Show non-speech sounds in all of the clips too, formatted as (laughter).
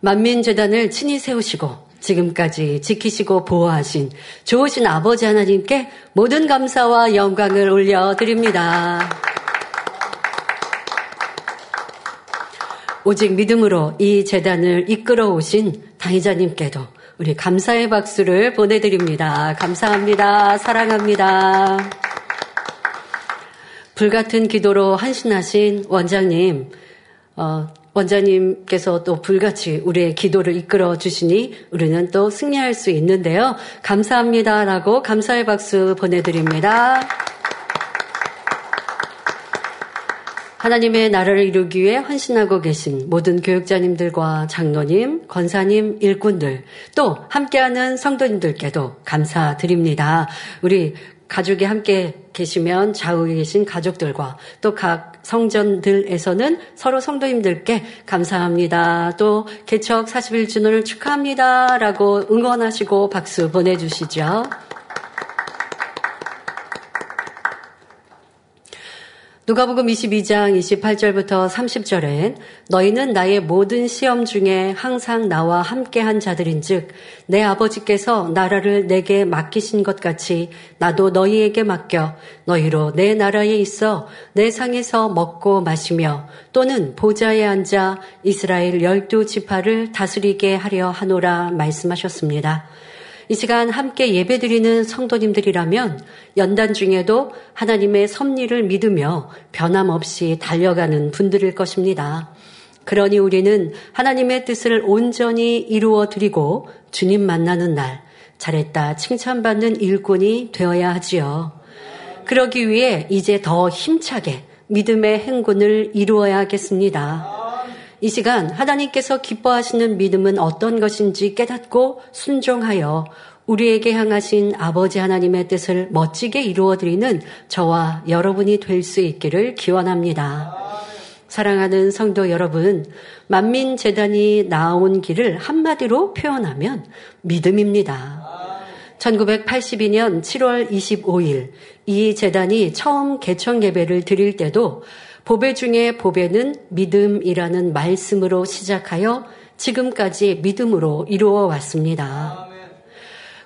만민재단을 친히 세우시고 지금까지 지키시고 보호하신 좋으신 아버지 하나님께 모든 감사와 영광을 올려드립니다. 오직 믿음으로 이 재단을 이끌어 오신 당의자님께도 우리 감사의 박수를 보내드립니다. 감사합니다. 사랑합니다. 불같은 기도로 한신하신 원장님, 어, 원장님께서 또 불같이 우리의 기도를 이끌어 주시니 우리는 또 승리할 수 있는데요. 감사합니다라고 감사의 박수 보내드립니다. 하나님의 나라를 이루기 위해 헌신하고 계신 모든 교육자님들과 장로님, 권사님, 일꾼들, 또 함께하는 성도님들께도 감사드립니다. 우리 가족이 함께 계시면 좌우에 계신 가족들과 또 각 성전들에서는 서로 성도님들께 감사합니다. 또 개척 41주년을 축하합니다. 라고 응원하시고 박수 보내주시죠. 누가복음 22장 28절부터 30절엔 너희는 나의 모든 시험 중에 항상 나와 함께한 자들인즉 내 아버지께서 나라를 내게 맡기신 것 같이 나도 너희에게 맡겨 너희로 내 나라에 있어 내 상에서 먹고 마시며 또는 보좌에 앉아 이스라엘 열두 지파를 다스리게 하려 하노라 말씀하셨습니다. 이 시간 함께 예배드리는 성도님들이라면 연단 중에도 하나님의 섭리를 믿으며 변함없이 달려가는 분들일 것입니다. 그러니 우리는 하나님의 뜻을 온전히 이루어 드리고 주님 만나는 날 잘했다 칭찬받는 일꾼이 되어야 하지요. 그러기 위해 이제 더 힘차게 믿음의 행군을 이루어야겠습니다. 이 시간 하나님께서 기뻐하시는 믿음은 어떤 것인지 깨닫고 순종하여 우리에게 향하신 아버지 하나님의 뜻을 멋지게 이루어드리는 저와 여러분이 될 수 있기를 기원합니다. 사랑하는 성도 여러분, 만민재단이 나온 길을 한마디로 표현하면 믿음입니다. 1982년 7월 25일 이 재단이 처음 개청 예배를 드릴 때도 보배 중에 보배는 믿음이라는 말씀으로 시작하여 지금까지 믿음으로 이루어 왔습니다.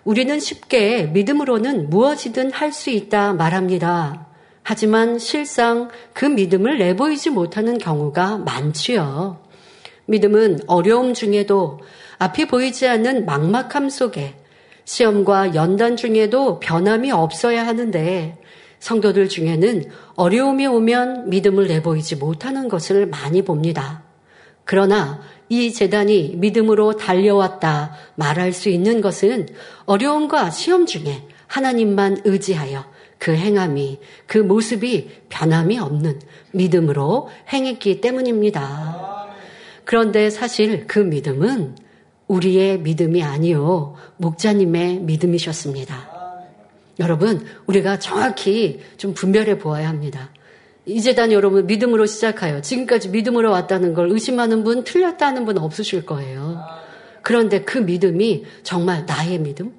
우리는 쉽게 믿음으로는 무엇이든 할 수 있다 말합니다. 하지만 실상 그 믿음을 내보이지 못하는 경우가 많지요. 믿음은 어려움 중에도 앞이 보이지 않는 막막함 속에 시험과 연단 중에도 변함이 없어야 하는데 성도들 중에는 어려움이 오면 믿음을 내보이지 못하는 것을 많이 봅니다. 그러나 이 재단이 믿음으로 달려왔다 말할 수 있는 것은 어려움과 시험 중에 하나님만 의지하여 그 행함이, 그 모습이 변함이 없는 믿음으로 행했기 때문입니다. 그런데 사실 그 믿음은 우리의 믿음이 아니요, 목자님의 믿음이셨습니다. 여러분, 우리가 정확히 좀 분별해 보아야 합니다. 이 재단 여러분 믿음으로 시작하여 지금까지 믿음으로 왔다는 걸 의심하는 분, 틀렸다는 분 없으실 거예요. 그런데 그 믿음이 정말 나의 믿음?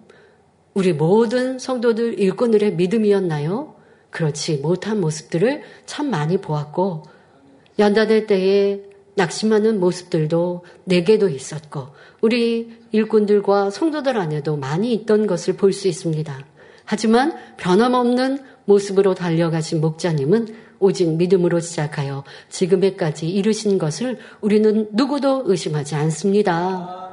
우리 모든 성도들 일꾼들의 믿음이었나요? 그렇지 못한 모습들을 참 많이 보았고 연단의 때에 낙심하는 모습들도 내게도 있었고 우리 일꾼들과 성도들 안에도 많이 있던 것을 볼 수 있습니다. 하지만 변함없는 모습으로 달려가신 목자님은 오직 믿음으로 시작하여 지금에까지 이르신 것을 우리는 누구도 의심하지 않습니다.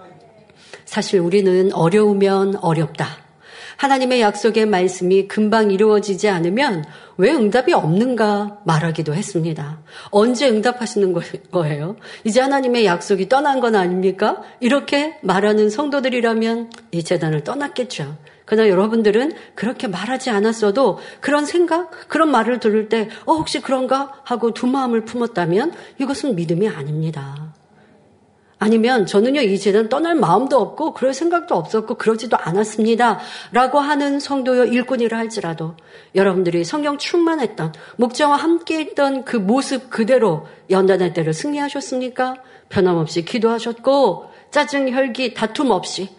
사실 우리는 어려우면 어렵다. 하나님의 약속의 말씀이 금방 이루어지지 않으면 왜 응답이 없는가 말하기도 했습니다. 언제 응답하시는 거예요? 이제 하나님의 약속이 떠난 건 아닙니까? 이렇게 말하는 성도들이라면 이 재단을 떠났겠죠. 그러나 여러분들은 그렇게 말하지 않았어도 그런 생각, 그런 말을 들을 때, 어, 혹시 그런가? 하고 두 마음을 품었다면 이것은 믿음이 아닙니다. 아니면 저는요, 이제는 떠날 마음도 없고 그럴 생각도 없었고 그러지도 않았습니다. 라고 하는 성도여 일꾼이라 할지라도 여러분들이 성경 충만했던 목자와 함께 있던 그 모습 그대로 연단할 때를 승리하셨습니까? 변함없이 기도하셨고 짜증, 혈기, 다툼 없이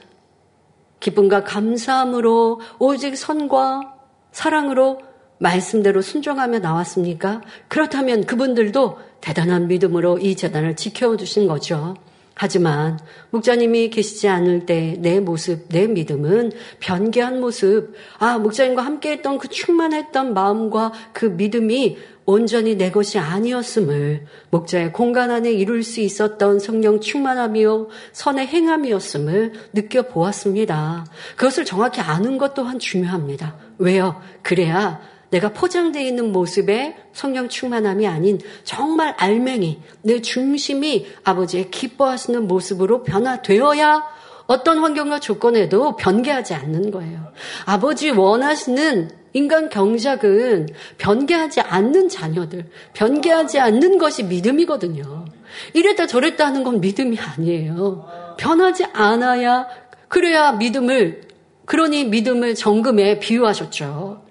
기쁨과 감사함으로 오직 선과 사랑으로 말씀대로 순종하며 나왔습니까? 그렇다면 그분들도 대단한 믿음으로 이 재단을 지켜주신 거죠. 하지만 목자님이 계시지 않을 때 내 모습, 내 믿음은 변개한 모습, 아, 목자님과 함께 했던 그 충만했던 마음과 그 믿음이 온전히 내 것이 아니었음을 목자의 공간 안에 이룰 수 있었던 성령 충만함이요 선의 행함이었음을 느껴보았습니다. 그것을 정확히 아는 것 또한 중요합니다. 왜요? 그래야 내가 포장되어 있는 모습의 성령 충만함이 아닌 정말 알맹이, 내 중심이 아버지의 기뻐하시는 모습으로 변화되어야 어떤 환경과 조건에도 변개하지 않는 거예요. 아버지 원하시는 인간 경작은 변개하지 않는 자녀들, 변개하지 않는 것이 믿음이거든요. 이랬다 저랬다 하는 건 믿음이 아니에요. 변하지 않아야, 그래야 믿음을, 그러니 믿음을 정금에 비유하셨죠.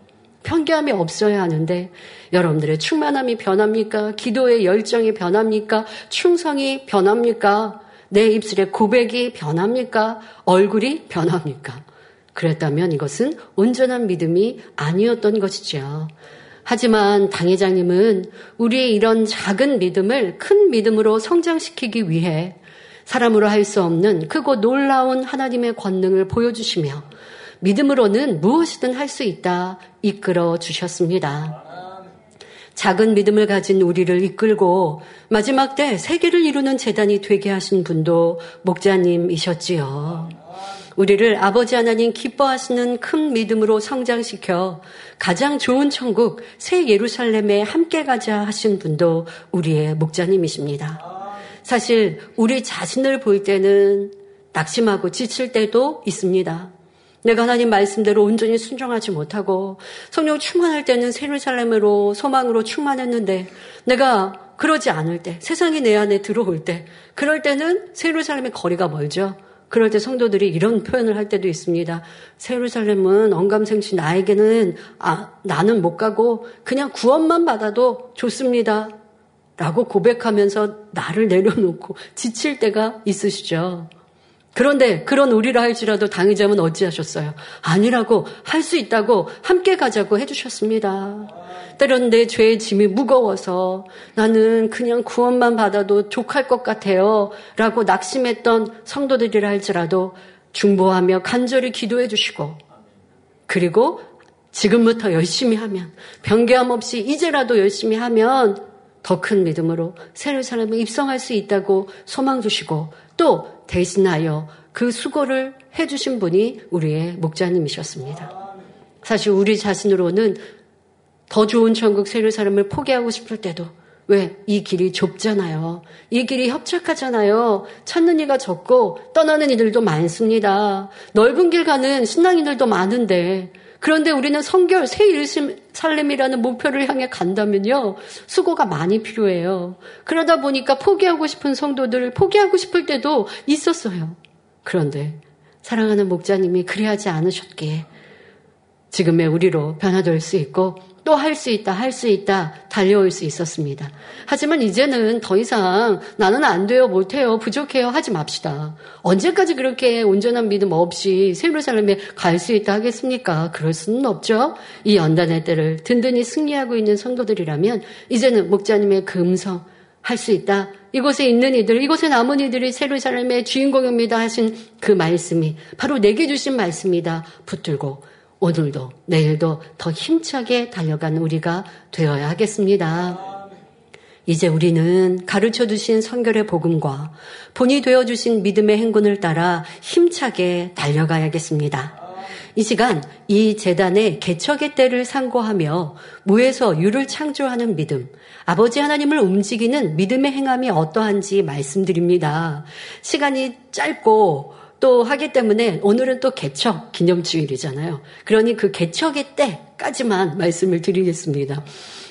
편견함이 없어야 하는데 여러분들의 충만함이 변합니까? 기도의 열정이 변합니까? 충성이 변합니까? 내 입술의 고백이 변합니까? 얼굴이 변합니까? 그랬다면 이것은 온전한 믿음이 아니었던 것이죠. 하지만 당회장님은 우리의 이런 작은 믿음을 큰 믿음으로 성장시키기 위해 사람으로 할 수 없는 크고 놀라운 하나님의 권능을 보여주시며 믿음으로는 무엇이든 할 수 있다 이끌어 주셨습니다. 작은 믿음을 가진 우리를 이끌고 마지막 때 세계를 이루는 재단이 되게 하신 분도 목자님이셨지요. 우리를 아버지 하나님 기뻐하시는 큰 믿음으로 성장시켜 가장 좋은 천국 새 예루살렘에 함께 가자 하신 분도 우리의 목자님이십니다. 사실 우리 자신을 볼 때는 낙심하고 지칠 때도 있습니다. 내가 하나님 말씀대로 온전히 순종하지 못하고 성령 충만할 때는 세루살렘으로 소망으로 충만했는데 내가 그러지 않을 때 세상이 내 안에 들어올 때 그럴 때는 세루살렘의 거리가 멀죠. 그럴 때 성도들이 이런 표현을 할 때도 있습니다. 세루살렘은 언감생시 나에게는 아 나는 못 가고 그냥 구원만 받아도 좋습니다. 라고 고백하면서 나를 내려놓고 지칠 때가 있으시죠. 그런데 그런 우리라 할지라도 당의자은 어찌하셨어요? 아니라고 할 수 있다고 함께 가자고 해주셨습니다. 때론 내 죄의 짐이 무거워서 나는 그냥 구원만 받아도 족할 것 같아요. 라고 낙심했던 성도들이라 할지라도 중보하며 간절히 기도해 주시고 그리고 지금부터 열심히 하면 변개함 없이 이제라도 열심히 하면 더 큰 믿음으로 새로운 사람을 입성할 수 있다고 소망 주시고 또 대신하여 그 수고를 해주신 분이 우리의 목자님이셨습니다. 사실 우리 자신으로는 더 좋은 천국 세례사람을 포기하고 싶을 때도 왜? 이 길이 좁잖아요. 이 길이 협착하잖아요. 찾는 이가 적고 떠나는 이들도 많습니다. 넓은 길 가는 신앙인들도 많은데 그런데 우리는 성결 새 일심살렘이라는 목표를 향해 간다면요. 수고가 많이 필요해요. 그러다 보니까 포기하고 싶은 성도들 포기하고 싶을 때도 있었어요. 그런데 사랑하는 목자님이 그리하지 않으셨기에 지금의 우리로 변화될 수 있고 또 할 수 있다, 할 수 있다, 달려올 수 있었습니다. 하지만 이제는 더 이상 나는 안 돼요, 못해요, 부족해요 하지 맙시다. 언제까지 그렇게 온전한 믿음 없이 세루살렘에 갈 수 있다 하겠습니까? 그럴 수는 없죠. 이 연단의 때를 든든히 승리하고 있는 성도들이라면 이제는 목자님의 금성 할 수 있다. 이곳에 있는 이들, 이곳에 남은 이들이 세루살렘의 주인공입니다 하신 그 말씀이 바로 내게 주신 말씀이다. 붙들고 오늘도 내일도 더 힘차게 달려가는 우리가 되어야 하겠습니다. 이제 우리는 가르쳐 주신 성결의 복음과 본이 되어 주신 믿음의 행군을 따라 힘차게 달려가야겠습니다. 이 시간 이 재단의 개척의 때를 상고하며 무에서 유를 창조하는 믿음, 아버지 하나님을 움직이는 믿음의 행함이 어떠한지 말씀드립니다. 시간이 짧고 또 하기 때문에 오늘은 또 개척 기념주일이잖아요. 그러니 그 개척의 때까지만 말씀을 드리겠습니다.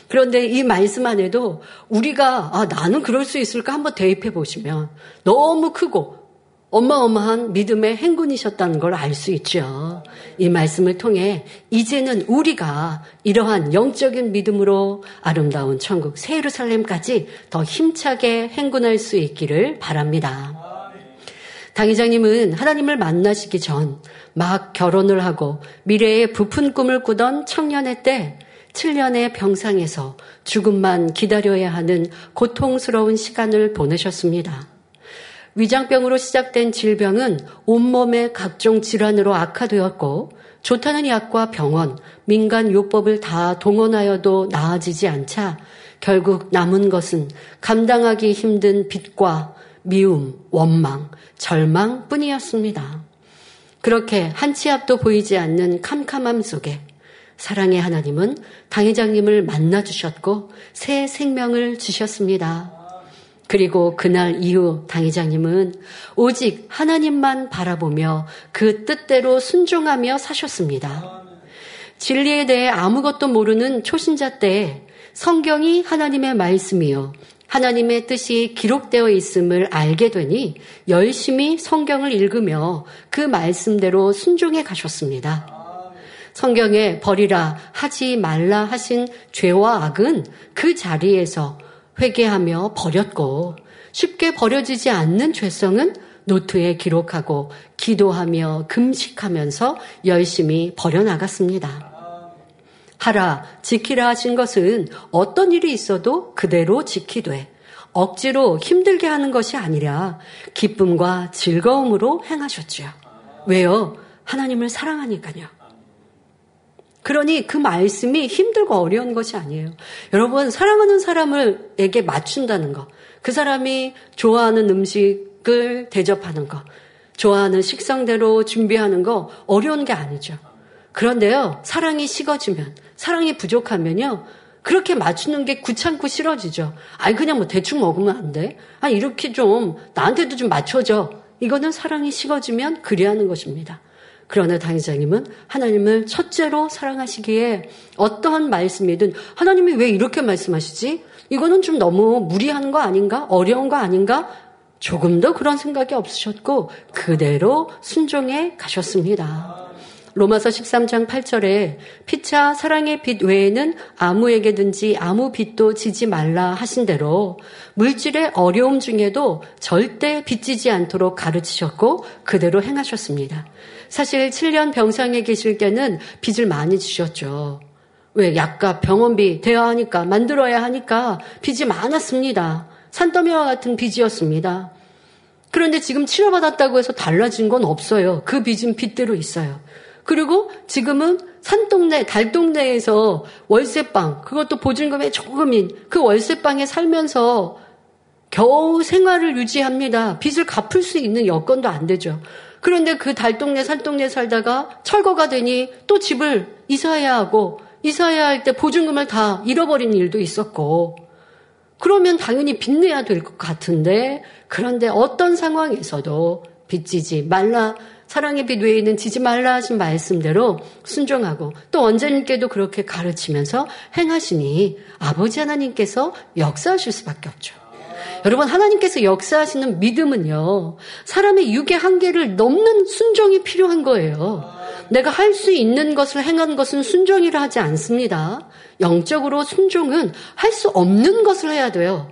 그런데 이 말씀 안에도 우리가 아, 나는 그럴 수 있을까 한번 대입해 보시면 너무 크고 어마어마한 믿음의 행군이셨다는 걸 알 수 있죠. 이 말씀을 통해 이제는 우리가 이러한 영적인 믿음으로 아름다운 천국 새 예루살렘까지 더 힘차게 행군할 수 있기를 바랍니다. 당회장님은 하나님을 만나시기 전 막 결혼을 하고 미래의 부푼 꿈을 꾸던 청년의 때 7년의 병상에서 죽음만 기다려야 하는 고통스러운 시간을 보내셨습니다. 위장병으로 시작된 질병은 온몸의 각종 질환으로 악화되었고 좋다는 약과 병원, 민간 요법을 다 동원하여도 나아지지 않자 결국 남은 것은 감당하기 힘든 빚과 미움, 원망, 절망 뿐이었습니다. 그렇게 한 치 앞도 보이지 않는 캄캄함 속에 사랑의 하나님은 당회장님을 만나주셨고 새 생명을 주셨습니다. 그리고 그날 이후 당회장님은 오직 하나님만 바라보며 그 뜻대로 순종하며 사셨습니다. 진리에 대해 아무것도 모르는 초신자 때 성경이 하나님의 말씀이요. 하나님의 뜻이 기록되어 있음을 알게 되니 열심히 성경을 읽으며 그 말씀대로 순종해 가셨습니다. 성경에 버리라 하지 말라 하신 죄와 악은 그 자리에서 회개하며 버렸고 쉽게 버려지지 않는 죄성은 노트에 기록하고 기도하며 금식하면서 열심히 버려나갔습니다. 하라, 지키라 하신 것은 어떤 일이 있어도 그대로 지키되 억지로 힘들게 하는 것이 아니라 기쁨과 즐거움으로 행하셨지요. 왜요? 하나님을 사랑하니까요. 그러니 그 말씀이 힘들고 어려운 것이 아니에요. 여러분, 사랑하는 사람을에게 맞춘다는 것. 그 사람이 좋아하는 음식을 대접하는 것. 좋아하는 식성대로 준비하는 거 어려운 게 아니죠. 그런데요, 사랑이 식어지면, 사랑이 부족하면요, 그렇게 맞추는 게 귀찮고 싫어지죠. 아니, 그냥 뭐 대충 먹으면 안 돼? 아, 이렇게 좀, 나한테도 좀 맞춰줘. 이거는 사랑이 식어지면 그리하는 것입니다. 그러나 당회장님은 하나님을 첫째로 사랑하시기에 어떠한 말씀이든 하나님이 왜 이렇게 말씀하시지? 이거는 좀 너무 무리한 거 아닌가? 어려운 거 아닌가? 조금도 그런 생각이 없으셨고 그대로 순종해 가셨습니다. 로마서 13장 8절에 피차 사랑의 빛 외에는 아무에게든지 아무 빛도 지지 말라 하신 대로 물질의 어려움 중에도 절대 빚지지 않도록 가르치셨고 그대로 행하셨습니다. 사실 7년 병상에 계실 때는 빚을 많이 주셨죠. 왜? 약값, 병원비 대야 하니까, 만들어야 하니까 빚이 많았습니다. 산더미와 같은 빚이었습니다. 그런데 지금 치료받았다고 해서 달라진 건 없어요. 그 빚은 빚대로 있어요. 그리고 지금은 산동네, 달동네에서 월세방, 그것도 보증금의 조금인 그 월세방에 살면서 겨우 생활을 유지합니다. 빚을 갚을 수 있는 여건도 안 되죠. 그런데 그 달동네, 산동네 살다가 철거가 되니 또 집을 이사해야 하고 이사해야 할 때 보증금을 다 잃어버린 일도 있었고 그러면 당연히 빚내야 될 것 같은데 그런데 어떤 상황에서도 빚지지 말라 사랑의 빛 외에 는 지지 말라 하신 말씀대로 순종하고 또 원자님께도 그렇게 가르치면서 행하시니 아버지 하나님께서 역사하실 수밖에 없죠. 여러분 하나님께서 역사하시는 믿음은요. 사람의 육의 한계를 넘는 순종이 필요한 거예요. 내가 할 수 있는 것을 행한 것은 순종이라 하지 않습니다. 영적으로 순종은 할 수 없는 것을 해야 돼요.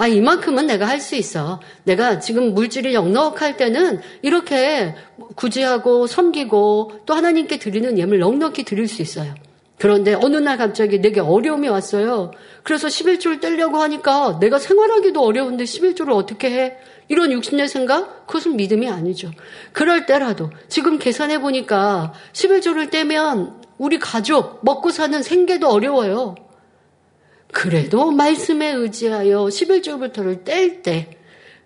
아, 이만큼은 내가 할 수 있어. 내가 지금 물질이 넉넉할 때는 이렇게 구제하고 섬기고 또 하나님께 드리는 예물 넉넉히 드릴 수 있어요. 그런데 어느 날 갑자기 내게 어려움이 왔어요. 그래서 11조를 떼려고 하니까 내가 생활하기도 어려운데 11조를 어떻게 해? 이런 육신의 생각? 그것은 믿음이 아니죠. 그럴 때라도 지금 계산해 보니까 11조를 떼면 우리 가족 먹고 사는 생계도 어려워요. 그래도 말씀에 의지하여 11조부터를 뗄 때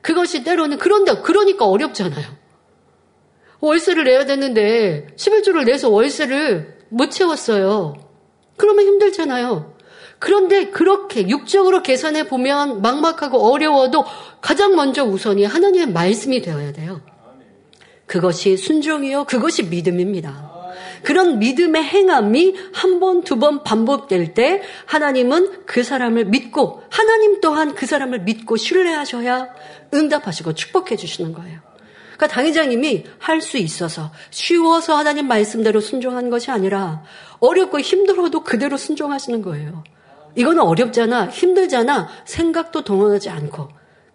그것이 때로는 그런데 그러니까 어렵잖아요. 월세를 내야 되는데 11조를 내서 월세를 못 채웠어요. 그러면 힘들잖아요. 그런데 그렇게 육적으로 계산해 보면 막막하고 어려워도 가장 먼저 우선이 하나님의 말씀이 되어야 돼요. 그것이 순종이요. 그것이 믿음입니다. 그런 믿음의 행함이 한 번, 두 번 반복될 때 하나님은 그 사람을 믿고 하나님 또한 그 사람을 믿고 신뢰하셔야 응답하시고 축복해 주시는 거예요. 그러니까 당회장님이 할 수 있어서 쉬워서 하나님 말씀대로 순종한 것이 아니라 어렵고 힘들어도 그대로 순종하시는 거예요. 이거는 어렵잖아, 힘들잖아, 생각도 동원하지 않고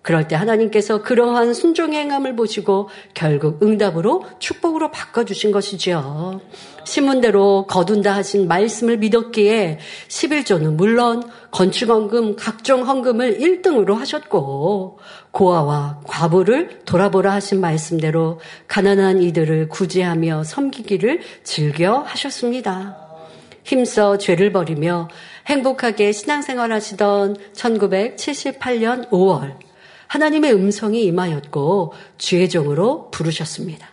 그럴 때 하나님께서 그러한 순종의 행함을 보시고 결국 응답으로 축복으로 바꿔주신 것이지요. 신문대로 거둔다 하신 말씀을 믿었기에 11조는 물론 건축헌금, 각종 헌금을 1등으로 하셨고 고아와 과부를 돌아보라 하신 말씀대로 가난한 이들을 구제하며 섬기기를 즐겨 하셨습니다. 힘써 죄를 버리며 행복하게 신앙생활 하시던 1978년 5월 하나님의 음성이 임하였고 주의 종으로 부르셨습니다.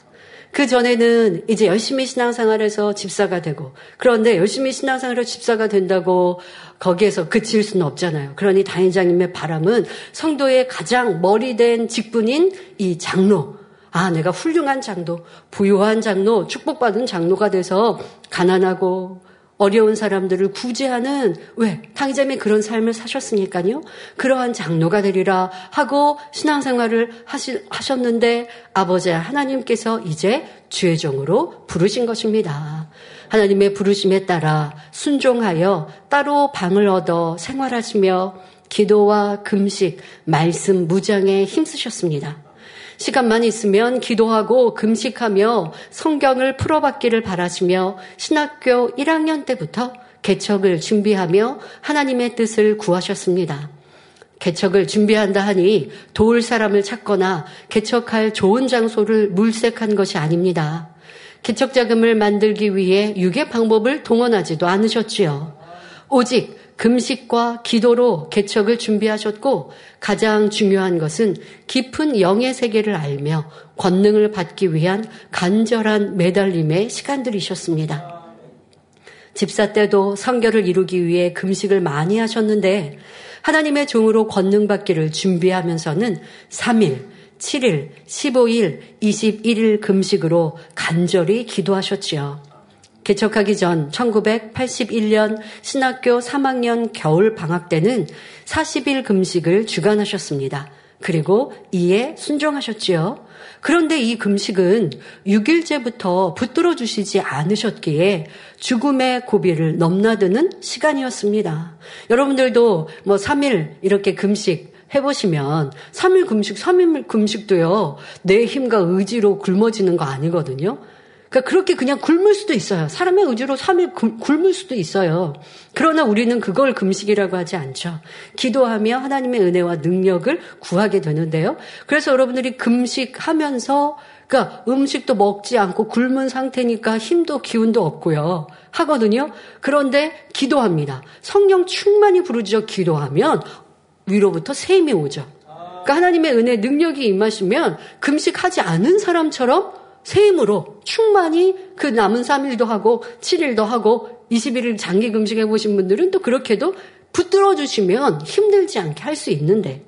그 전에는 이제 열심히 신앙생활해서 집사가 되고 그런데 열심히 신앙생활해서 집사가 된다고 거기에서 그칠 수는 없잖아요. 그러니 당회장님의 바람은 성도의 가장 머리된 직분인 이 장로 아, 내가 훌륭한 장로, 부유한 장로, 축복받은 장로가 돼서 가난하고 어려운 사람들을 구제하는 왜 탕자매 그런 삶을 사셨으니까요. 그러한 장로가 되리라 하고 신앙생활을 하시, 하셨는데 아버지 하나님께서 이제 주의 종으로 부르신 것입니다. 하나님의 부르심에 따라 순종하여 따로 방을 얻어 생활하시며 기도와 금식, 말씀, 무장에 힘쓰셨습니다. 시간만 있으면 기도하고 금식하며 성경을 풀어받기를 바라시며 신학교 1학년 때부터 개척을 준비하며 하나님의 뜻을 구하셨습니다. 개척을 준비한다 하니 도울 사람을 찾거나 개척할 좋은 장소를 물색한 것이 아닙니다. 개척 자금을 만들기 위해 유괴 방법을 동원하지도 않으셨지요. 오직 금식과 기도로 개척을 준비하셨고 가장 중요한 것은 깊은 영의 세계를 알며 권능을 받기 위한 간절한 매달림의 시간들이셨습니다. 집사 때도 성결을 이루기 위해 금식을 많이 하셨는데 하나님의 종으로 권능 받기를 준비하면서는 3일, 7일, 15일, 21일 금식으로 간절히 기도하셨지요. 개척하기 전 1981년 신학교 3학년 겨울 방학 때는 40일 금식을 주관하셨습니다. 그리고 이에 순종하셨지요. 그런데 이 금식은 6일째부터 붙들어 주시지 않으셨기에 죽음의 고비를 넘나드는 시간이었습니다. 여러분들도 뭐 3일 이렇게 금식 해보시면 3일 금식, 3일 금식도요, 내 힘과 의지로 굶어지는 거 아니거든요. 그러니까 그렇게 그냥 굶을 수도 있어요. 사람의 의지로 3일 굶을 수도 있어요. 그러나 우리는 그걸 금식이라고 하지 않죠. 기도하며 하나님의 은혜와 능력을 구하게 되는데요. 그래서 여러분들이 금식하면서 그러니까 음식도 먹지 않고 굶은 상태니까 힘도 기운도 없고요. 하거든요. 그런데 기도합니다. 성령 충만히 부르짖어 기도하면 위로부터 샘이 오죠. 그러니까 하나님의 은혜 능력이 임하시면 금식하지 않은 사람처럼 세임으로 충만히 그 남은 3일도 하고 7일도 하고 21일 장기 금식해 보신 분들은 또 그렇게도 붙들어 주시면 힘들지 않게 할 수 있는데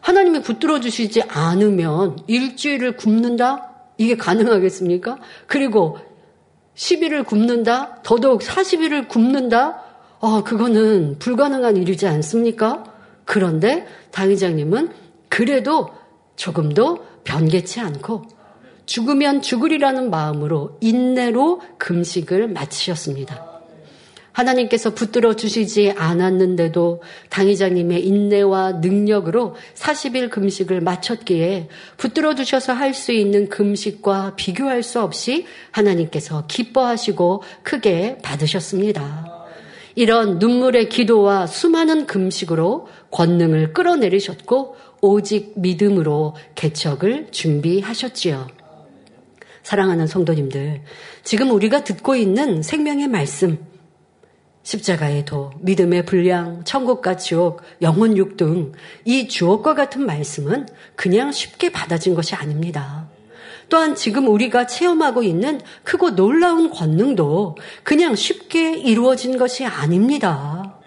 하나님이 붙들어 주시지 않으면 일주일을 굶는다? 이게 가능하겠습니까? 그리고 10일을 굶는다? 더더욱 40일을 굶는다? 아, 그거는 불가능한 일이지 않습니까? 그런데 당의장님은 그래도 조금도 변개치 않고 죽으면 죽으리라는 마음으로 인내로 금식을 마치셨습니다. 하나님께서 붙들어 주시지 않았는데도 당의자님의 인내와 능력으로 40일 금식을 마쳤기에 붙들어 주셔서 할 수 있는 금식과 비교할 수 없이 하나님께서 기뻐하시고 크게 받으셨습니다. 이런 눈물의 기도와 수많은 금식으로 권능을 끌어내리셨고 오직 믿음으로 개척을 준비하셨지요. 사랑하는 성도님들, 지금 우리가 듣고 있는 생명의 말씀, 십자가의 도, 믿음의 분량, 천국과 지옥, 영혼 육 등 이 주옥과 같은 말씀은 그냥 쉽게 받아진 것이 아닙니다. 또한 지금 우리가 체험하고 있는 크고 놀라운 권능도 그냥 쉽게 이루어진 것이 아닙니다.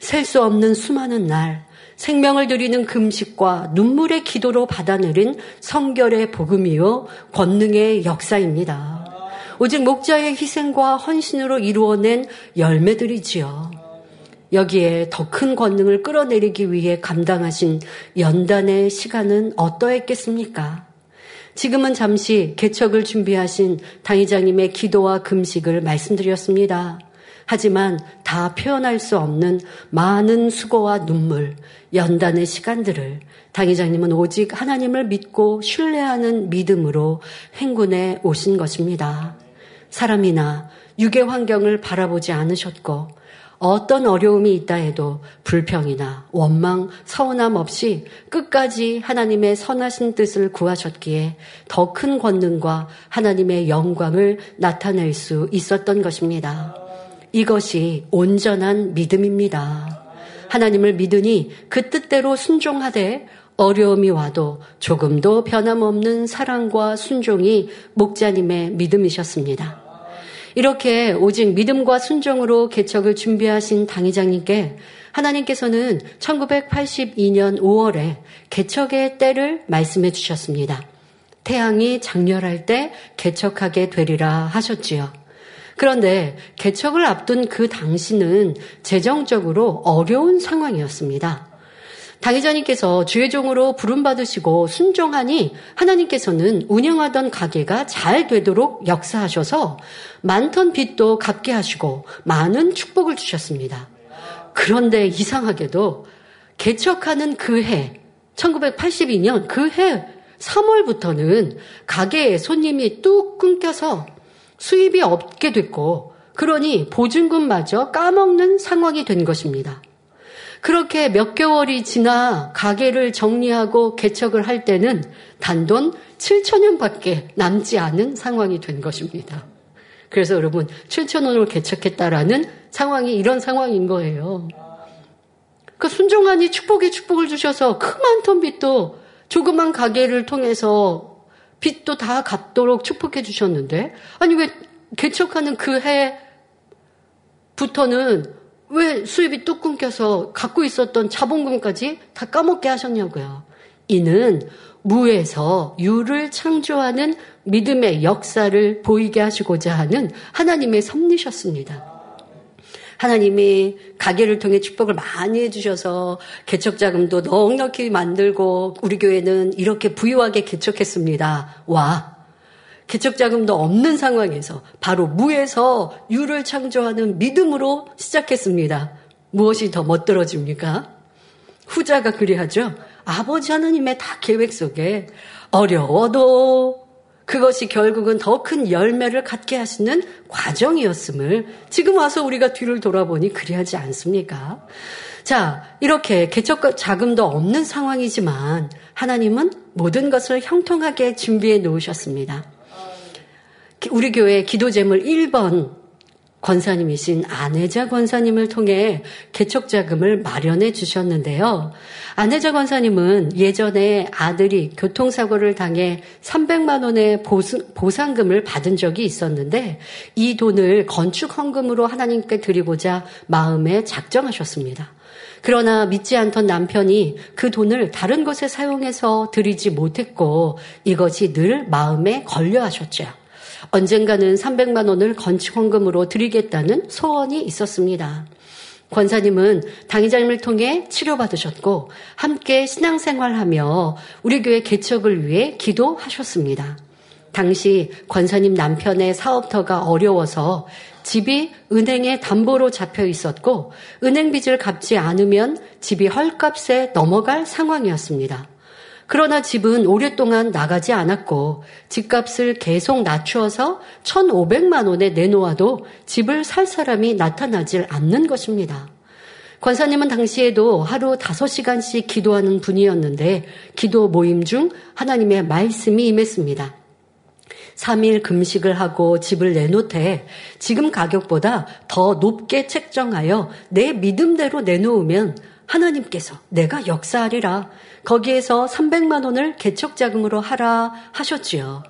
셀 수 없는 수많은 날, 생명을 드리는 금식과 눈물의 기도로 받아내린 성결의 복음이요 권능의 역사입니다. 오직 목자의 희생과 헌신으로 이루어낸 열매들이지요. 여기에 더 큰 권능을 끌어내리기 위해 감당하신 연단의 시간은 어떠했겠습니까? 지금은 잠시 개척을 준비하신 당의장님의 기도와 금식을 말씀드렸습니다. 하지만 다 표현할 수 없는 많은 수고와 눈물, 연단의 시간들을 당회장님은 오직 하나님을 믿고 신뢰하는 믿음으로 행군에 오신 것입니다. 사람이나 유괴 환경을 바라보지 않으셨고 어떤 어려움이 있다 해도 불평이나 원망, 서운함 없이 끝까지 하나님의 선하신 뜻을 구하셨기에 더 큰 권능과 하나님의 영광을 나타낼 수 있었던 것입니다. 이것이 온전한 믿음입니다. 하나님을 믿으니 그 뜻대로 순종하되 어려움이 와도 조금도 변함없는 사랑과 순종이 목자님의 믿음이셨습니다. 이렇게 오직 믿음과 순종으로 개척을 준비하신 당회장님께 하나님께서는 1982년 5월에 개척의 때를 말씀해 주셨습니다. 태양이 장렬할 때 개척하게 되리라 하셨지요. 그런데 개척을 앞둔 그 당시는 재정적으로 어려운 상황이었습니다. 당회자님께서 주의 종으로 부름받으시고 순종하니 하나님께서는 운영하던 가게가 잘 되도록 역사하셔서 많던 빚도 갚게 하시고 많은 축복을 주셨습니다. 그런데 이상하게도 개척하는 그 해, 1982년 그 해 3월부터는 가게에 손님이 뚝 끊겨서 수입이 없게 됐고, 그러니 보증금마저 까먹는 상황이 된 것입니다. 그렇게 몇 개월이 지나 가게를 정리하고 개척을 할 때는 단돈 7천원밖에 남지 않은 상황이 된 것입니다. 그래서 여러분 7천원으로 개척했다라는 상황이 이런 상황인 거예요. 그 순종하니 축복에 축복을 주셔서 그 많던 빚도 조그만 가게를 통해서 빚도 다 갚도록 축복해 주셨는데 아니 왜 개척하는 그 해부터는 왜 수입이 뚝 끊겨서 갖고 있었던 자본금까지 다 까먹게 하셨냐고요. 이는 무에서 유를 창조하는 믿음의 역사를 보이게 하시고자 하는 하나님의 섭리셨습니다. 하나님이 가게를 통해 축복을 많이 해주셔서 개척 자금도 넉넉히 만들고 우리 교회는 이렇게 부유하게 개척했습니다. 와 개척 자금도 없는 상황에서 바로 무에서 유를 창조하는 믿음으로 시작했습니다. 무엇이 더 멋들어집니까? 후자가 그리하죠. 아버지 하나님의 다 계획 속에 어려워도 그것이 결국은 더 큰 열매를 갖게 하시는 과정이었음을 지금 와서 우리가 뒤를 돌아보니 그리하지 않습니까? 자, 이렇게 개척 자금도 없는 상황이지만 하나님은 모든 것을 형통하게 준비해 놓으셨습니다. 우리 교회 기도 제물 1번 권사님이신 안혜자 권사님을 통해 개척 자금을 마련해 주셨는데요. 안혜자 권사님은 예전에 아들이 교통사고를 당해 300만 원의 보상금을 받은 적이 있었는데 이 돈을 건축 헌금으로 하나님께 드리고자 마음에 작정하셨습니다. 그러나 믿지 않던 남편이 그 돈을 다른 것에 사용해서 드리지 못했고 이것이 늘 마음에 걸려 하셨죠. 언젠가는 300만 원을 건축헌금으로 드리겠다는 소원이 있었습니다. 권사님은 당의자님을 통해 치료받으셨고 함께 신앙생활하며 우리 교회 개척을 위해 기도하셨습니다. 당시 권사님 남편의 사업터가 어려워서 집이 은행에 담보로 잡혀 있었고 은행 빚을 갚지 않으면 집이 헐값에 넘어갈 상황이었습니다. 그러나 집은 오랫동안 나가지 않았고 집값을 계속 낮추어서 1,500만 원에 내놓아도 집을 살 사람이 나타나질 않는 것입니다. 권사님은 당시에도 하루 5시간씩 기도하는 분이었는데 기도 모임 중 하나님의 말씀이 임했습니다. 3일 금식을 하고 집을 내놓되 지금 가격보다 더 높게 책정하여 내 믿음대로 내놓으면 하나님께서 내가 역사하리라. 거기에서 300만 원을 개척 자금으로 하라 하셨지요.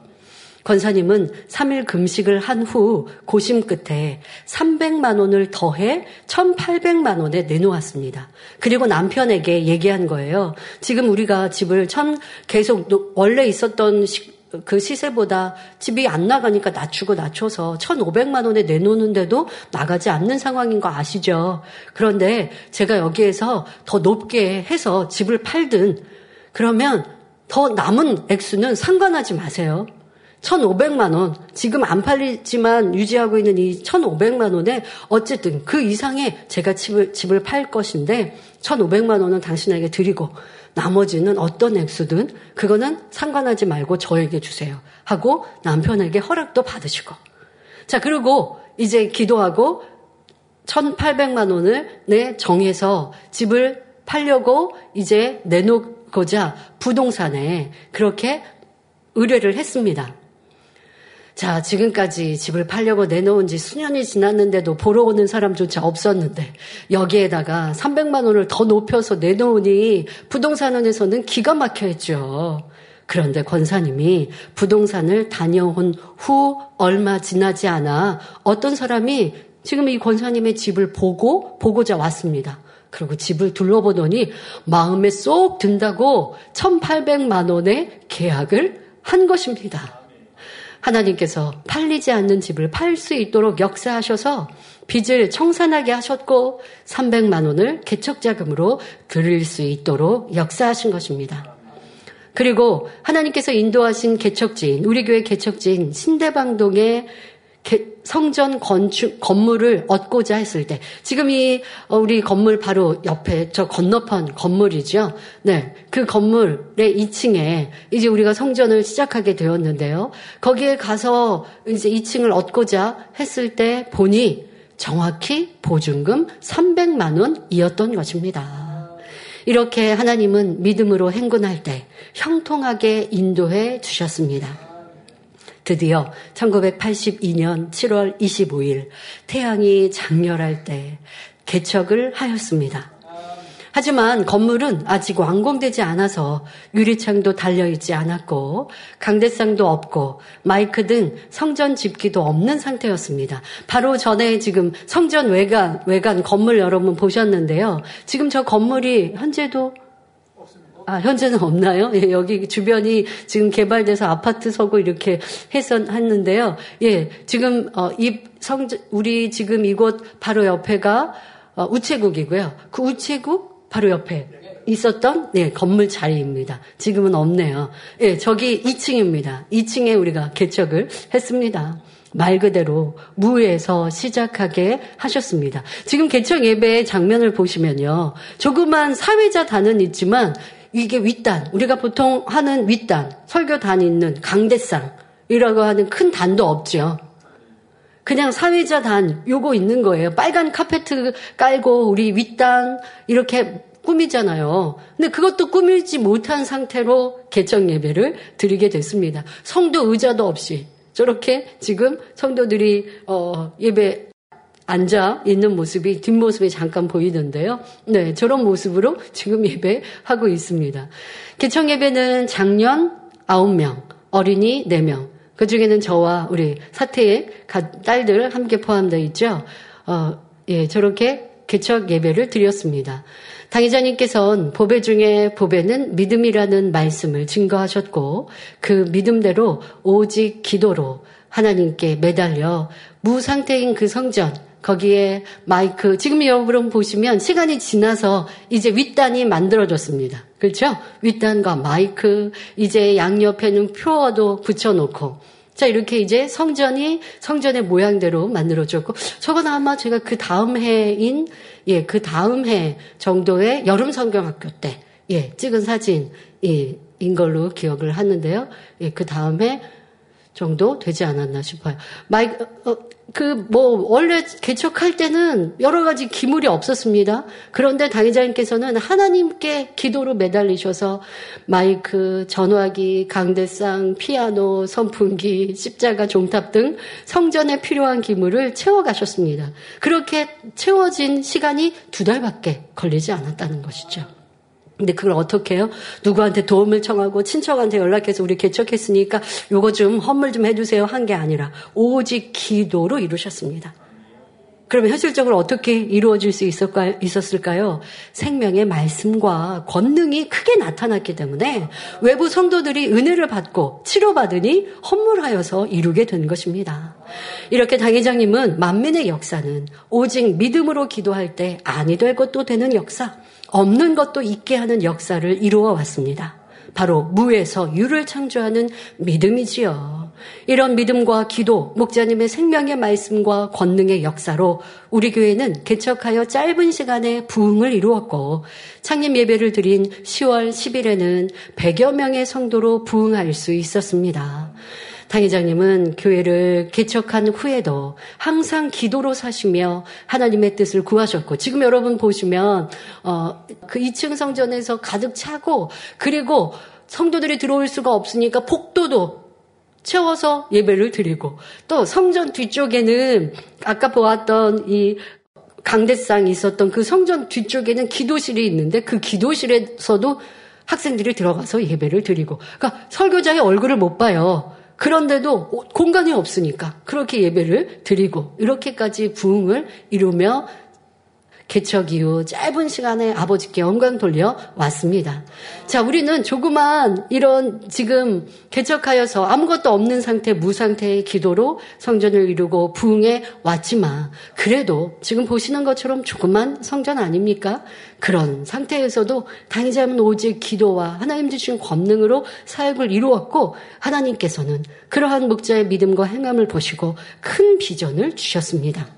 권사님은 3일 금식을 한 후 고심 끝에 300만 원을 더해 1,800만 원에 내놓았습니다. 그리고 남편에게 얘기한 거예요. 지금 우리가 집을 천 계속 원래 있었던 그 시세보다 집이 안 나가니까 낮추고 낮춰서 1,500만 원에 내놓는데도 나가지 않는 상황인 거 아시죠? 그런데 제가 여기에서 더 높게 해서 집을 팔든 그러면 더 남은 액수는 상관하지 마세요. 1,500만 원, 지금 안 팔리지만 유지하고 있는 이 1,500만 원에 어쨌든 그 이상의 제가 집을, 집을 팔 것인데 1,500만 원은 당신에게 드리고 나머지는 어떤 액수든 그거는 상관하지 말고 저에게 주세요. 하고 남편에게 허락도 받으시고. 자, 그리고 이제 기도하고 1,800만 원을 내 정해서 집을 팔려고 이제 내놓고자 부동산에 그렇게 의뢰를 했습니다. 자, 지금까지 집을 팔려고 내놓은 지 수년이 지났는데도 보러 오는 사람조차 없었는데 여기에다가 300만 원을 더 높여서 내놓으니 부동산원에서는 기가 막혀 했죠. 그런데 권사님이 부동산을 다녀온 후 얼마 지나지 않아 어떤 사람이 지금 이 권사님의 집을 보고 보고자 왔습니다. 그리고 집을 둘러보더니 마음에 쏙 든다고 1,800만 원의 계약을 한 것입니다. 하나님께서 팔리지 않는 집을 팔 수 있도록 역사하셔서 빚을 청산하게 하셨고 300만 원을 개척 자금으로 드릴 수 있도록 역사하신 것입니다. 그리고 하나님께서 인도하신 개척지인, 우리 교회 개척지인 신대방동의 성전 건축 건물을 얻고자 했을 때 지금 이 어, 우리 건물 바로 옆에 저 건너편 건물이죠. 네. 그 건물의 2층에 이제 우리가 성전을 시작하게 되었는데요. 거기에 가서 이제 2층을 얻고자 했을 때 보니 정확히 보증금 300만 원이었던 것입니다. 이렇게 하나님은 믿음으로 행군할 때 형통하게 인도해 주셨습니다. 드디어 1982년 7월 25일 태양이 장렬할 때 개척을 하였습니다. 하지만 건물은 아직 완공되지 않아서 유리창도 달려있지 않았고 강대상도 없고 마이크 등 성전 집기도 없는 상태였습니다. 바로 전에 지금 성전 외관, 외관 건물 여러분 보셨는데요. 지금 저 건물이 현재도 아, 현재는 없나요? 예, 여기 주변이 지금 개발돼서 아파트 서고 이렇게 해서 했는데요. 예, 지금 어, 이 성, 우리 지금 이곳 바로 옆에가 어, 우체국이고요. 그 우체국 바로 옆에 있었던 네, 건물 자리입니다. 지금은 없네요. 예, 저기 2층입니다. 2층에 우리가 개척을 했습니다. 말 그대로 무에서 시작하게 하셨습니다. 지금 개척 예배의 장면을 보시면요. 조그만 사회자 단은 있지만 이게 윗단, 우리가 보통 하는 윗단, 설교단 있는 강대상이라고 하는 큰 단도 없죠. 그냥 사회자 단, 요거 있는 거예요. 빨간 카페트 깔고 우리 윗단 이렇게 꾸미잖아요. 근데 그것도 꾸미지 못한 상태로 개정 예배를 드리게 됐습니다. 성도 의자도 없이 저렇게 지금 성도들이 어, 예배 앉아 있는 모습이 뒷모습이 잠깐 보이는데요. 네, 저런 모습으로 지금 예배하고 있습니다. 개청 예배는 작년 9명, 어린이 4명, 그 중에는 저와 우리 사태의 딸들 함께 포함되어 있죠. 어, 예, 저렇게 개척 예배를 드렸습니다. 당의자님께서는 보배 중에 보배는 믿음이라는 말씀을 증거하셨고 그 믿음대로 오직 기도로 하나님께 매달려 무상태인 그 성전 거기에 마이크, 지금 여러분 보시면 시간이 지나서 이제 윗단이 만들어졌습니다. 그렇죠? 윗단과 마이크, 이제 양옆에는 표어도 붙여놓고, 자, 이렇게 이제 성전이 성전의 모양대로 만들어졌고, 저건 아마 제가 그 다음 해인, 예, 그 다음 해 정도의 여름 성경학교 때, 예, 찍은 사진, 예, 인 걸로 기억을 하는데요. 예, 그 다음에 정도 되지 않았나 싶어요. 마이, 어, 그, 뭐, 원래 개척할 때는 여러 가지 기물이 없었습니다. 그런데 당회장님께서는 하나님께 기도로 매달리셔서 마이크, 전화기, 강대상, 피아노, 선풍기, 십자가, 종탑 등 성전에 필요한 기물을 채워 가셨습니다. 그렇게 채워진 시간이 두 달밖에 걸리지 않았다는 것이죠. 근데 그걸 어떻게 해요? 누구한테 도움을 청하고 친척한테 연락해서 우리 개척했으니까 요거 좀 헌물 좀 해주세요 한 게 아니라 오직 기도로 이루셨습니다. 그러면 현실적으로 어떻게 이루어질 수 있었을까요? 생명의 말씀과 권능이 크게 나타났기 때문에 외부 성도들이 은혜를 받고 치료받으니 헌물하여서 이루게 된 것입니다. 이렇게 당회장님은 만민의 역사는 오직 믿음으로 기도할 때 아니 될 것도 되는 역사, 없는 것도 있게 하는 역사를 이루어 왔습니다. 바로 무에서 유를 창조하는 믿음이지요. 이런 믿음과 기도, 목자님의 생명의 말씀과 권능의 역사로 우리 교회는 개척하여 짧은 시간에 부흥을 이루었고 창립 예배를 드린 10월 10일에는 100여 명의 성도로 부흥할 수 있었습니다. 당 회장님은 교회를 개척한 후에도 항상 기도로 사시며 하나님의 뜻을 구하셨고 지금 여러분 보시면 어, 그 2층 성전에서 가득 차고 그리고 성도들이 들어올 수가 없으니까 복도도 채워서 예배를 드리고 또 성전 뒤쪽에는 아까 보았던 이 강대상이 있었던 그 성전 뒤쪽에는 기도실이 있는데 그 기도실에서도 학생들이 들어가서 예배를 드리고 그러니까 설교자의 얼굴을 못 봐요. 그런데도 공간이 없으니까 그렇게 예배를 드리고 이렇게까지 부흥을 이루며 개척 이후 짧은 시간에 아버지께 영광 돌려 왔습니다. 자, 우리는 조그만 이런 지금 개척하여서 아무것도 없는 상태, 무상태의 기도로 성전을 이루고 부흥해 왔지만 그래도 지금 보시는 것처럼 조그만 성전 아닙니까? 그런 상태에서도 당의자는 오직 기도와 하나님 주신 권능으로 사역을 이루었고 하나님께서는 그러한 목자의 믿음과 행함을 보시고 큰 비전을 주셨습니다.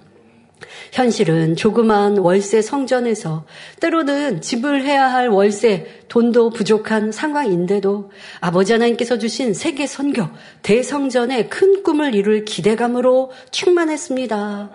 현실은 조그만 월세 성전에서 때로는 지불해야 할 월세 돈도 부족한 상황인데도 아버지 하나님께서 주신 세계 선교 대성전의 큰 꿈을 이룰 기대감으로 충만했습니다.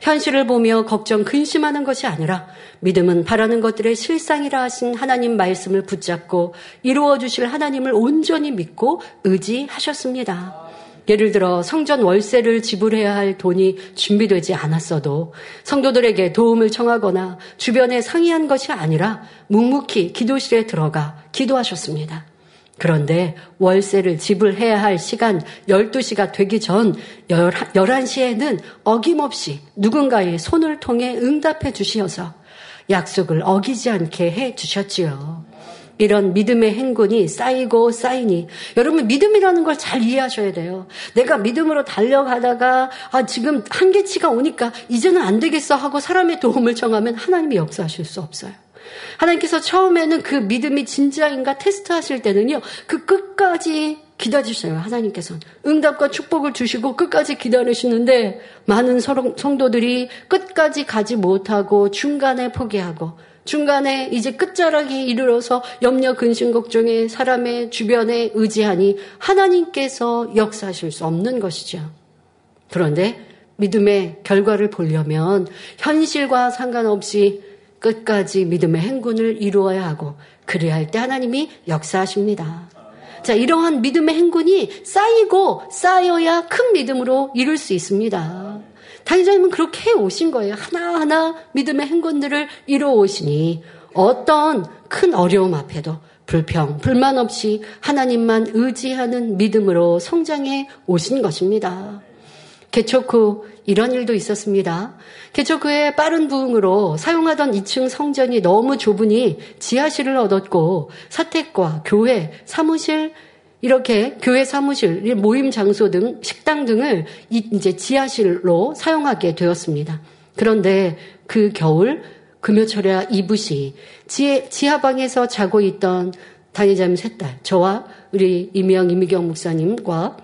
현실을 보며 걱정 근심하는 것이 아니라 믿음은 바라는 것들의 실상이라 하신 하나님 말씀을 붙잡고 이루어 주실 하나님을 온전히 믿고 의지하셨습니다. 예를 들어 성전 월세를 지불해야 할 돈이 준비되지 않았어도 성도들에게 도움을 청하거나 주변에 상의한 것이 아니라 묵묵히 기도실에 들어가 기도하셨습니다. 그런데 월세를 지불해야 할 시간 12시가 되기 전 11시에는 어김없이 누군가의 손을 통해 응답해 주시어서 약속을 어기지 않게 해 주셨지요. 이런 믿음의 행군이 쌓이고 쌓이니 여러분 믿음이라는 걸 잘 이해하셔야 돼요. 내가 믿음으로 달려가다가 아 지금 한계치가 오니까 이제는 안 되겠어 하고 사람의 도움을 청하면 하나님이 역사하실 수 없어요. 하나님께서 처음에는 그 믿음이 진짜인가 테스트하실 때는요. 그 끝까지 기다리셔요. 하나님께서는 응답과 축복을 주시고 끝까지 기다리시는데 많은 성도들이 끝까지 가지 못하고 중간에 포기하고 중간에 이제 끝자락에 이르러서 염려 근심 걱정에 사람의 주변에 의지하니 하나님께서 역사하실 수 없는 것이죠. 그런데 믿음의 결과를 보려면 현실과 상관없이 끝까지 믿음의 행군을 이루어야 하고 그래야 할 때 하나님이 역사하십니다. 자, 이러한 믿음의 행군이 쌓이고 쌓여야 큰 믿음으로 이룰 수 있습니다. 당의자님은 그렇게 해 오신 거예요. 하나하나 믿음의 행군들을 이루어 오시니 어떤 큰 어려움 앞에도 불평, 불만 없이 하나님만 의지하는 믿음으로 성장해 오신 것입니다. 개척 후 이런 일도 있었습니다. 개척 후에 빠른 부흥으로 사용하던 2층 성전이 너무 좁으니 지하실을 얻었고 사택과 교회, 사무실, 이렇게 교회 사무실, 모임 장소 등 식당 등을 이제 지하실로 사용하게 되었습니다. 그런데 그 겨울 금요철야 이부시 지하방에서 자고 있던 당회자님 셋딸 저와 우리 이명 이미경 목사님과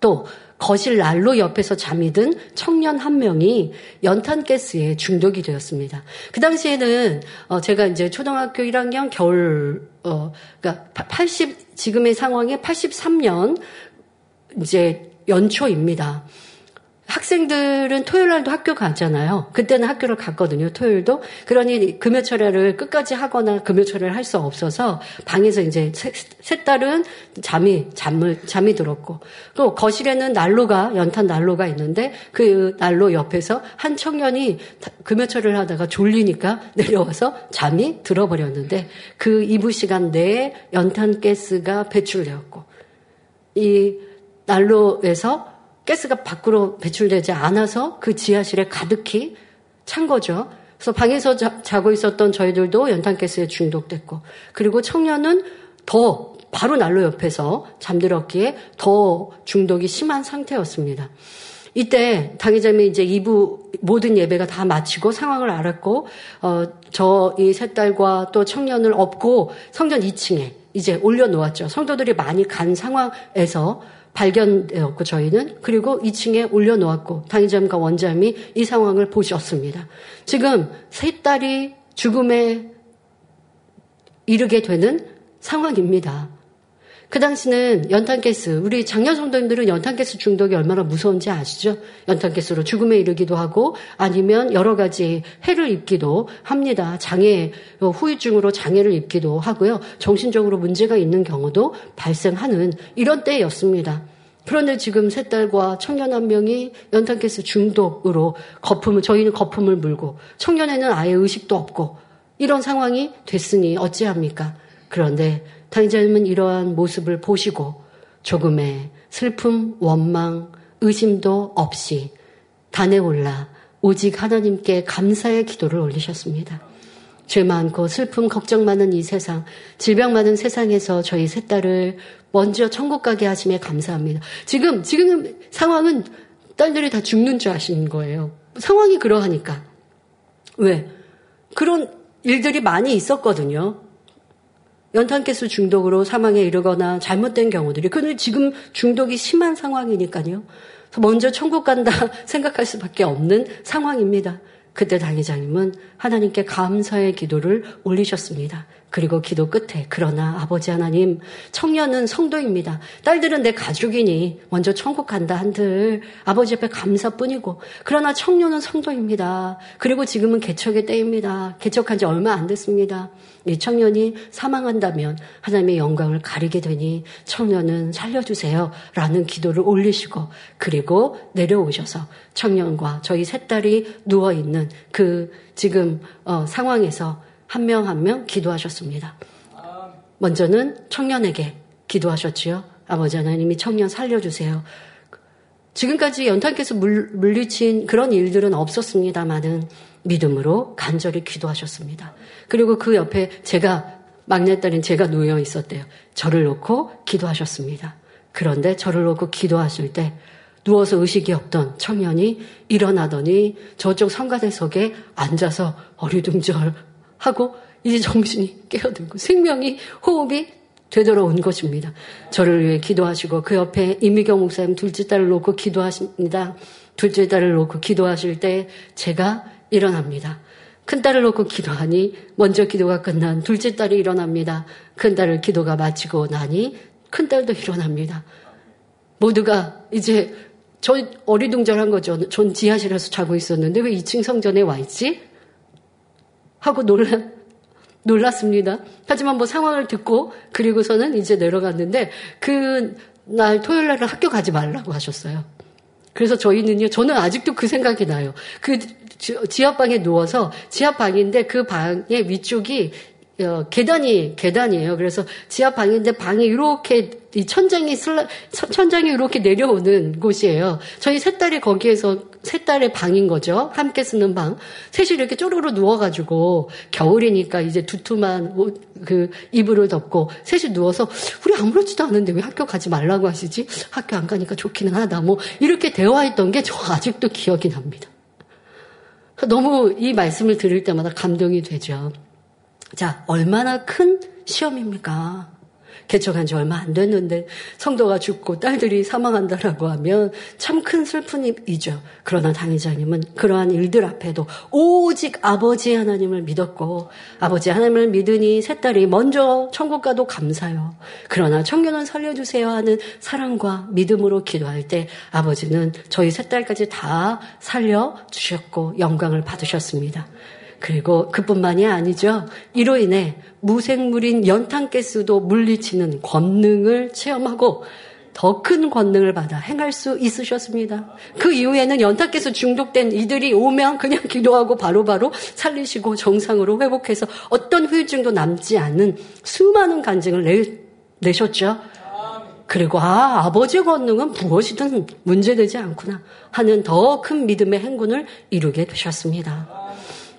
또 거실 난로 옆에서 잠이 든 청년 한 명이 연탄 가스에 중독이 되었습니다. 그 당시에는 어 제가 이제 초등학교 1학년 겨울 어 그러니까 80 지금의 상황에 83년 이제 연초입니다. 학생들은 토요일 날도 학교 가잖아요. 그때는 학교를 갔거든요. 토요일도. 그러니 금요철야를 끝까지 하거나 금요철야를 할 수 없어서 방에서 이제 세 딸은 잠이 잠을 잠이 들었고 또 거실에는 난로가 연탄 난로가 있는데 그 난로 옆에서 한 청년이 금요철을 하다가 졸리니까 내려와서 잠이 들어버렸는데 그 이부 시간 내에 연탄 가스가 배출되었고 이 난로에서 가스가 밖으로 배출되지 않아서 그 지하실에 가득히 찬 거죠. 그래서 방에서 자, 고 있었던 저희들도 연탄가스에 중독됐고, 그리고 청년은 더 바로 난로 옆에서 잠들었기에 더 중독이 심한 상태였습니다. 이때 당회장이 이제 2부 모든 예배가 다 마치고 상황을 알았고 어, 저 이 세 딸과 또 청년을 업고 성전 2층에 이제 올려놓았죠. 성도들이 많이 간 상황에서 발견되었고 저희는 그리고 2층에 올려놓았고 당회장과 원장이 이 상황을 보셨습니다. 지금 세 딸이 죽음에 이르게 되는 상황입니다. 그 당시는 연탄가스, 우리 장년 성도님들은 연탄가스 중독이 얼마나 무서운지 아시죠? 연탄가스로 죽음에 이르기도 하고 아니면 여러 가지 해를 입기도 합니다. 장애, 후유증으로 장애를 입기도 하고요. 정신적으로 문제가 있는 경우도 발생하는 이런 때였습니다. 그런데 지금 세 딸과 청년 한 명이 연탄가스 중독으로 거품을, 저희는 거품을 물고 청년에는 아예 의식도 없고 이런 상황이 됐으니 어찌합니까? 그런데 당자님은 이러한 모습을 보시고 조금의 슬픔, 원망, 의심도 없이 단에 올라 오직 하나님께 감사의 기도를 올리셨습니다. 죄 많고 슬픔, 걱정 많은 이 세상, 질병 많은 세상에서 저희 세 딸을 먼저 천국 가게 하심에 감사합니다. 지금, 지금 상황은 딸들이 다 죽는 줄 아시는 거예요. 상황이 그러하니까. 왜? 그런 일들이 많이 있었거든요. 연탄가스 중독으로 사망에 이르거나 잘못된 경우들이. 근데 지금 중독이 심한 상황이니까요. 먼저 천국 간다 (laughs) 생각할 수밖에 없는 상황입니다. 그때 당회장님은 하나님께 감사의 기도를 올리셨습니다. 그리고 기도 끝에 그러나 아버지 하나님 청년은 성도입니다. 딸들은 내 가족이니 먼저 천국 간다 한들 아버지 앞에 감사뿐이고 그러나 청년은 성도입니다. 그리고 지금은 개척의 때입니다. 개척한 지 얼마 안 됐습니다. 이 청년이 사망한다면 하나님의 영광을 가리게 되니 청년은 살려주세요. 라는 기도를 올리시고 그리고 내려오셔서 청년과 저희 세 딸이 누워있는 그 지금 어, 상황에서 한 명 한 명 기도하셨습니다. 먼저는 청년에게 기도하셨지요. 아버지 하나님이 청년 살려주세요. 지금까지 연탄께서 물리친 그런 일들은 없었습니다만은 믿음으로 간절히 기도하셨습니다. 그리고 그 옆에 제가 막내딸인 제가 놓여 있었대요. 저를 놓고 기도하셨습니다. 그런데 저를 놓고 기도하실 때 누워서 의식이 없던 청년이 일어나더니 저쪽 성가대석에 앉아서 어리둥절 하고 이제 정신이 깨어들고 생명이 호흡이 되돌아온 것입니다. 저를 위해 기도하시고 그 옆에 이미경 목사님 둘째 딸을 놓고 기도하십니다. 둘째 딸을 놓고 기도하실 때 제가 일어납니다. 큰 딸을 놓고 기도하니 먼저 기도가 끝난 둘째 딸이 일어납니다. 큰 딸을 기도가 마치고 나니 큰 딸도 일어납니다. 모두가 이제 저 어리둥절한 거죠. 전 지하실에서 자고 있었는데 왜 2층 성전에 와 있지? 하고 놀라, 놀랐습니다. 하지만 뭐 상황을 듣고 그리고서는 이제 내려갔는데 그 날 토요일 날은 학교 가지 말라고 하셨어요. 그래서 저희는요, 저는 아직도 그 생각이 나요. 그 지하방에 누워서 지하방인데 그 방의 위쪽이 어, 계단이 계단이에요. 그래서 지하 방인데 방이 이렇게 이 천장이 슬라 천장이 이렇게 내려오는 곳이에요. 저희 세 딸이 거기에서 세 딸의 방인 거죠. 함께 쓰는 방. 셋이 이렇게 쪼르르 누워가지고 겨울이니까 이제 두툼한 옷, 그 이불을 덮고 셋이 누워서 우리 아무렇지도 않은데 왜 학교 가지 말라고 하시지? 학교 안 가니까 좋기는 하다. 뭐 이렇게 대화했던 게 저 아직도 기억이 납니다. 너무 이 말씀을 들을 때마다 감동이 되죠. 자, 얼마나 큰 시험입니까? 개척한 지 얼마 안 됐는데 성도가 죽고 딸들이 사망한다라고 하면 참 큰 슬픔이죠. 그러나 당회장님은 그러한 일들 앞에도 오직 아버지 하나님을 믿었고 아버지 하나님을 믿으니 새 딸이 먼저 천국 가도 감사요. 그러나 청년은 살려주세요 하는 사랑과 믿음으로 기도할 때 아버지는 저희 새 딸까지 다 살려주셨고 영광을 받으셨습니다. 그리고 그뿐만이 아니죠. 이로 인해 무생물인 연탄가스도 물리치는 권능을 체험하고 더 큰 권능을 받아 행할 수 있으셨습니다. 그 이후에는 연탄가스 중독된 이들이 오면 그냥 기도하고 바로바로 바로 살리시고 정상으로 회복해서 어떤 후유증도 남지 않는 수많은 간증을 내, 내셨죠. 그리고 아 아버지의 권능은 무엇이든 문제되지 않구나 하는 더 큰 믿음의 행군을 이루게 되셨습니다.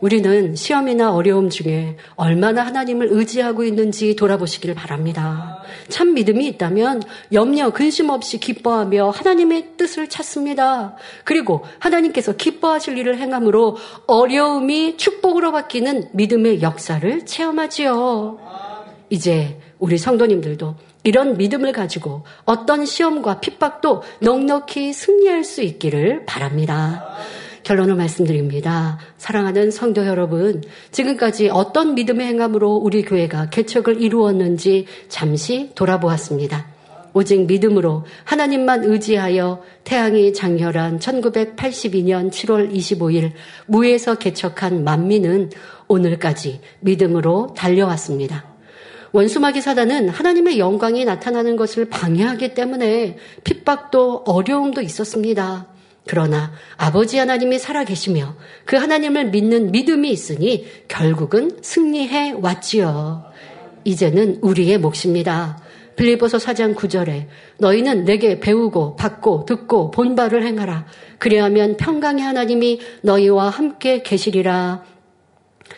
우리는 시험이나 어려움 중에 얼마나 하나님을 의지하고 있는지 돌아보시길 바랍니다. 참 믿음이 있다면 염려, 근심 없이 기뻐하며 하나님의 뜻을 찾습니다. 그리고 하나님께서 기뻐하실 일을 행함으로 어려움이 축복으로 바뀌는 믿음의 역사를 체험하지요. 이제 우리 성도님들도 이런 믿음을 가지고 어떤 시험과 핍박도 넉넉히 승리할 수 있기를 바랍니다. 결론을 말씀드립니다. 사랑하는 성도 여러분, 지금까지 어떤 믿음의 행함으로 우리 교회가 개척을 이루었는지 잠시 돌아보았습니다. 오직 믿음으로 하나님만 의지하여 태양이 장렬한 1982년 7월 25일 무에서 개척한 만민은 오늘까지 믿음으로 달려왔습니다. 원수마귀 사단은 하나님의 영광이 나타나는 것을 방해하기 때문에 핍박도 어려움도 있었습니다. 그러나 아버지 하나님이 살아계시며 그 하나님을 믿는 믿음이 있으니 결국은 승리해 왔지요. 이제는 우리의 몫입니다. 빌리보서 4장 9절에 너희는 내게 배우고 받고 듣고 본바를 행하라. 그리하면 평강의 하나님이 너희와 함께 계시리라.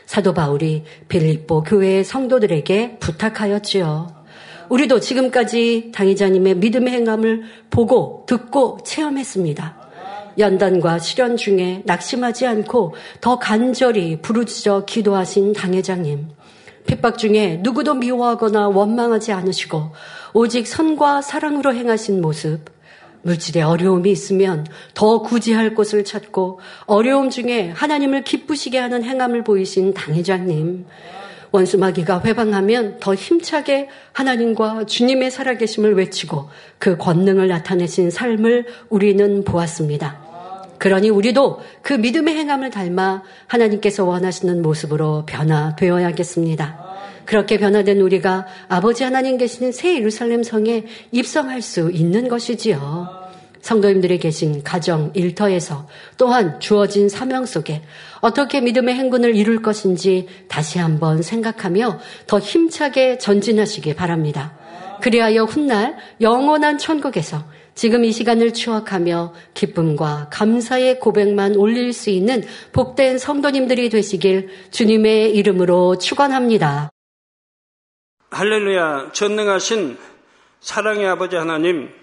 사도 바울이 빌립보 교회의 성도들에게 부탁하였지요. 우리도 지금까지 당의자님의 믿음의 행함을 보고 듣고 체험했습니다. 연단과 시련 중에 낙심하지 않고 더 간절히 부르짖어 기도하신 당회장님. 핍박 중에 누구도 미워하거나 원망하지 않으시고 오직 선과 사랑으로 행하신 모습. 물질에 어려움이 있으면 더 구제할 곳을 찾고 어려움 중에 하나님을 기쁘시게 하는 행함을 보이신 당회장님. 원수마귀가 회방하면 더 힘차게 하나님과 주님의 살아계심을 외치고 그 권능을 나타내신 삶을 우리는 보았습니다. 그러니 우리도 그 믿음의 행함을 닮아 하나님께서 원하시는 모습으로 변화되어야겠습니다. 그렇게 변화된 우리가 아버지 하나님 계시는 새 예루살렘 성에 입성할 수 있는 것이지요. 성도님들이 계신 가정 일터에서 또한 주어진 사명 속에 어떻게 믿음의 행군을 이룰 것인지 다시 한번 생각하며 더 힘차게 전진하시기 바랍니다. 그리하여 훗날 영원한 천국에서 지금 이 시간을 추억하며 기쁨과 감사의 고백만 올릴 수 있는 복된 성도님들이 되시길 주님의 이름으로 축원합니다. 할렐루야 전능하신 사랑의 아버지 하나님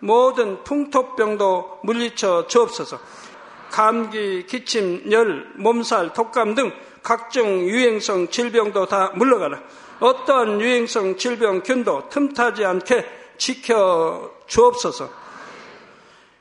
모든 풍토병도 물리쳐 주옵소서. 감기, 기침, 열, 몸살, 독감 등 각종 유행성 질병도 다 물러가라. 어떠한 유행성 질병 균도 틈타지 않게 지켜 주옵소서.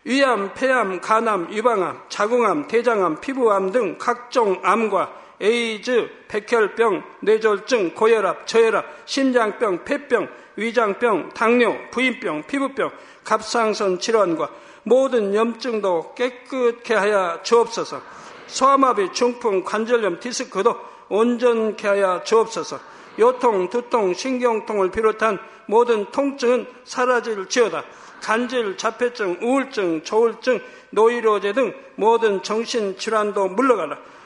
위암, 폐암, 간암, 유방암, 자궁암, 대장암, 피부암 등 각종 암과 에이즈, 백혈병, 뇌졸중, 고혈압, 저혈압, 심장병, 폐병, 위장병, 당뇨, 부인병, 피부병, 갑상선 질환과 모든 염증도 깨끗게 하여 주옵소서. 소아마비, 중풍, 관절염, 디스크도 온전케 하여 주옵소서. 요통, 두통, 신경통을 비롯한 모든 통증은 사라질지어다. 간질, 자폐증, 우울증, 조울증, 노이로제 등 모든 정신 질환도 물러가라.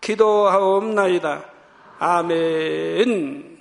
기도하옵나이다. 아멘.